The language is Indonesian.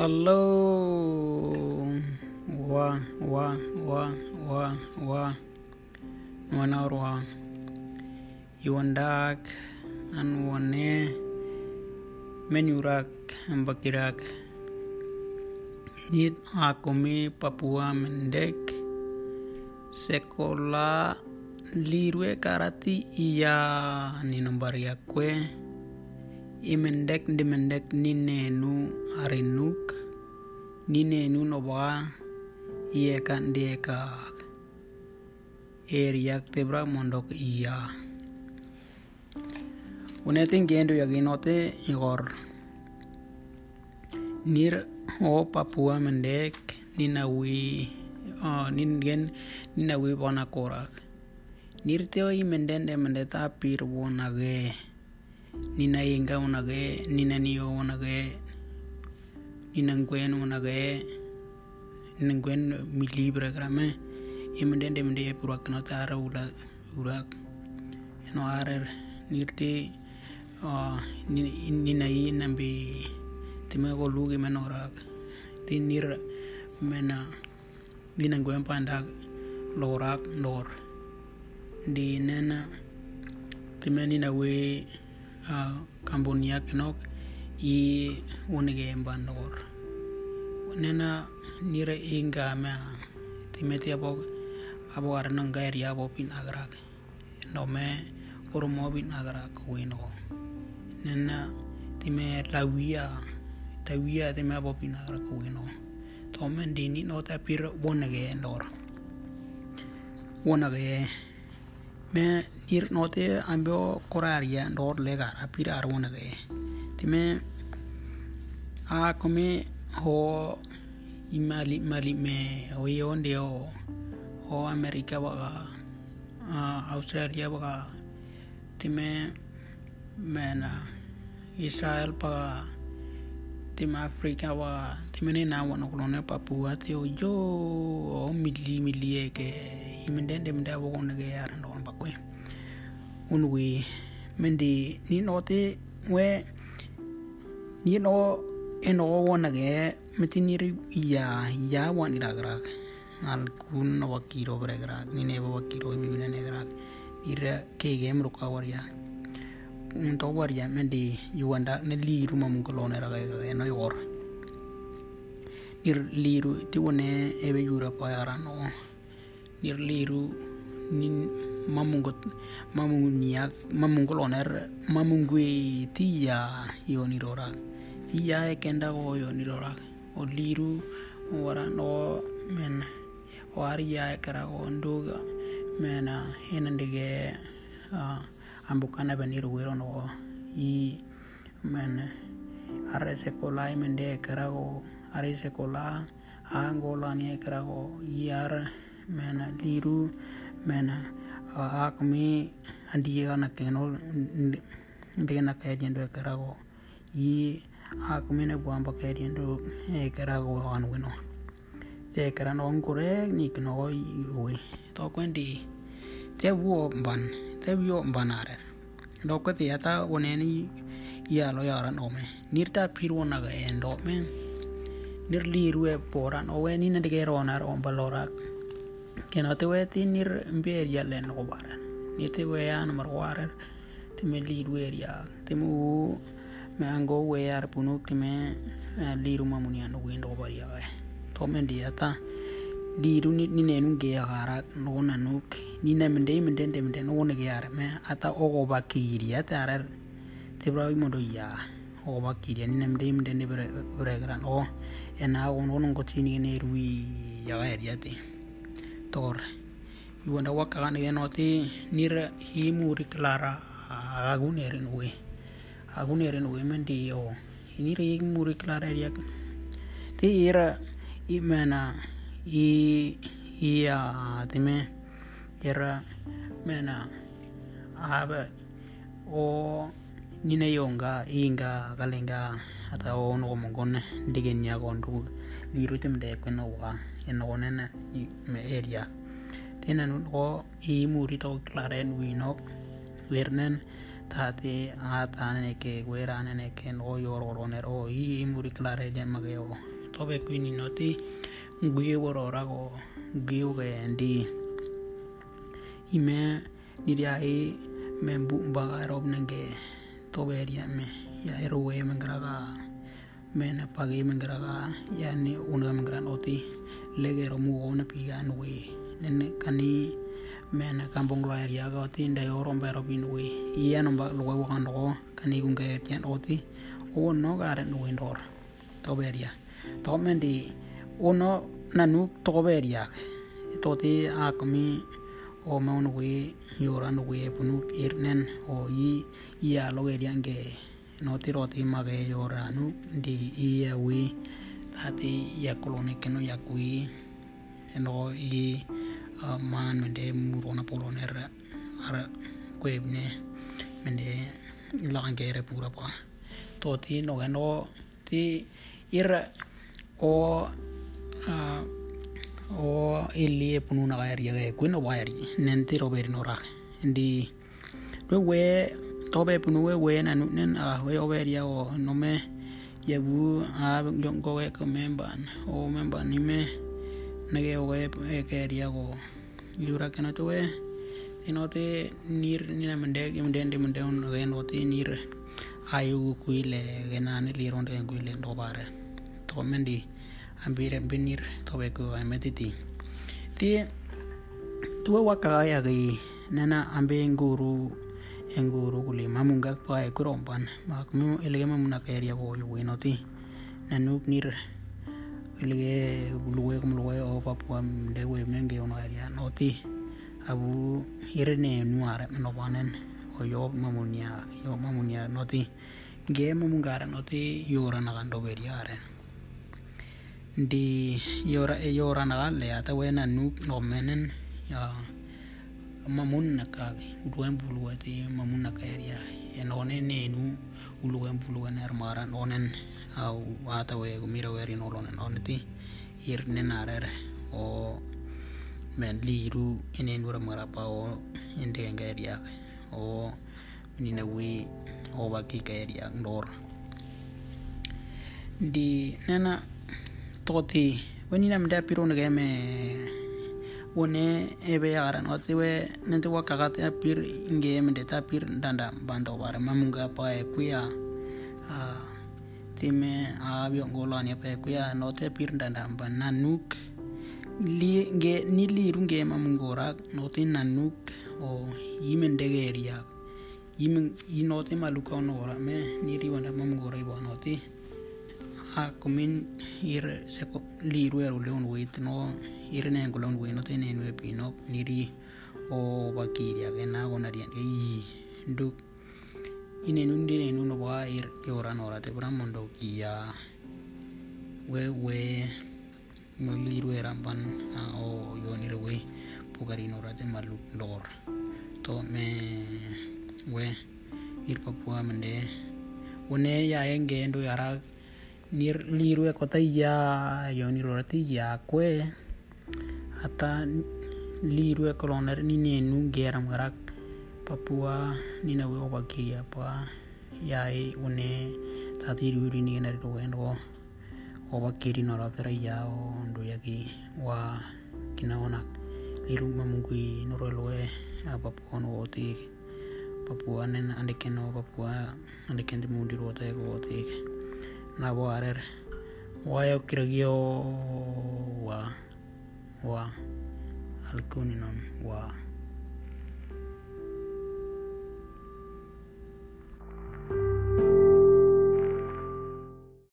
Halo. Wah, wah, wah, wah, wah. Nuana ruang. Yuandak an wane menyurak ambakirak. Nit akumi Papua mendek sekolah lirwe karati iya ni nombaria kwe imendek dimendek ninenu arinuk ninenu kan deka eriak tebra mondok iya unetin gendo yaginote igor. Nir o papua mendek ninawi uh, ningen ninawi bona korak nir teo i mendende mendeta pir wonage nina inga wonage nina niyo wonage nina ngwen wonage nina ngwen mi libre grame i mendende mende purak no tara ula urak no arer nirti uh, nina i nambi time ko lugi menorak ti nir mena nina ngwen pandak lorak lor. Di nena nina kambonia kenok i unige mbandor nena nire inga me time ti abo abo arno ngairi abo pin agrak no me oromo pin agrak wino nena time lawia tawia time abo pin agrak wino to men di ni no ta pir wonage ndor wonage me nir note ambio koraria ndor legar apir ar wonage time a kome ho imali mali me o yonde o o amerika baga australia baga. Time mena israel baga. Tim afrika baga. Time ne na wono kolone papua. Te o jo o mili mili ke imendende menda bo nge yar ndon bakwe unwi mendi ni note we ni no eno wona ge metiniri ya ya wani ragrak al kun no wakiro bregrak ni ne wakiro mi ne negrak ira ke game ruka waria un to waria mendi yuanda ne liru mam kolone raga no yor ir liru ti wone ebe yura pa yara no nir liru nin mamungot mamungu niak mamungu loner mamungu tiya yoni rorak tiya e kenda go yoni rorak o liru wara no men o ariya e kara go nduga mena hinandige uh, ambukana benir wero no i men are sekolah mende kara go. Are sekolah angola ni kara go. Yar mena liru mena akmi andiga na keno ndiga na kaya diendo ekarago yi akmi ne buamba kaya diendo ekarago an wino te ekara no ngure ni kino yui to kwendi te buo mban te buo mbanare do kweti yata woneni ya lo yaran ome nirta pirwo naga endo men nir liru e poran owe ni na dige ronar on balorak kena te we ti nir mber ya len ko bara ni te we ya no mar warer te me li wer ya te mu me ango we ya punu te me liru mamuni ano windo bar ya ga to men dia ta liru ni ni nenu ge gara no na nuk. Ni na mende mende mende mende no ne ge ya me ata o go ba kiri ya ta rar te bra mo do ya o ba kiri ni na mende mende ne bre bre gran o ena go no ngo tini ne rui ya ga ya tor iwanda wakagan ya noti nira himuri klara agunerin we agunerin we mendi o inira himuri klara ya ti ira imena i iya time ira mena aba o nina yonga inga galenga ata o no mongone digen ya gondu liru tim de kweno me area tena no i muri to klaren wi no lernen tate atane ke guera ne ke no yoro roner o i muri klare de mageo tobe quindi noti gwe woro rago gwe ge ndi ime niria e membu baga rob nenge tobe ria me ya ero we mengraga mena pagi mengraga ya ni una mengraga noti legero mu ona piga we nene kani mena kampung lo area ga ti nda yo romba ro bin we iya no ba lo wa kan ro kan igun ga tian o no ga re no ndor. To beria to men di o no na nu to beria to ti a kami o ma no we yo ran we punu irnen o i iya lo ge yang ge no ti ro ti ma ge yo ranu di iya we ati ya kolone ke no ya kui. No i man mende murona polone ra ara kwebne mende langere pura pa. To ti no no ti ira o o ili punu na gairi ga kuno wairi nen ti roberi no ra ndi we we to be punu we we na nen a we overi o no me ye bu a go ko memban o memban ni me nage oge keria go. Liura kena tuwe inote nir nina mende ki mende ndi mende on ge note nir ayu kuile gena ne liron de kuile ndo bare to mendi ambire benir to be ko ametiti ti tuwe waka ya ge nana ambe nguru enguru kuli mamunga pa e kuromban mak mu elege ilge luwe kum luwe o papua de we menge area noti abu irene nuare no panen. O yo mamunia yo mamunia noti ge mamungara noti yora na gando beriare di yora e yora na le ata we na nu no menen. Ya mamun na ka duem bulu ati mamun na ka area e no ne ne nu ulu em bulu ne armara nonen au ata we gumira we rin olon on ti ir ne narere. O men liru ene nura mara pa o ende ngaria o ni na we o ba ki karia ndor. Di nana toti wani na mda piro na game wone ebe yaran oti we nente wa kakate pir inge mende ta pir danda bando bare mamunga pa e kuya time abio ngolani pa kuya note pir danda ba nanuk. Li nge ni liru nge mamungora note nanuk o yimen degeria yimen inote maluka onora me ni riwana mamungora ibo note. A kumin ir se ko liru eru leon wait no ir ne ngolon we no tene no pino niri. O bakiria ke na gona rian ke i. Nduk. Ine nundi ne nuno ba ir ke ora no rate bra mondo kia. We we. Mo liru era ban o yo ni we pugari no rate malu lor to me we. Ir papua mende. One ya enge ndo yara nir liru e ya ya ata liru e koloner ni ne nu geram garak papua ni na oba kiria pa ya e une tati liru ni gener do endo. Oba kiri no rapera ya o ndo ya ki wa kina onak liru mamungui no roe a papua no papua nen andeken no papua andeken di mundi rota e ko oti na bo arer wa yo kiragio wa wa alkuni non wa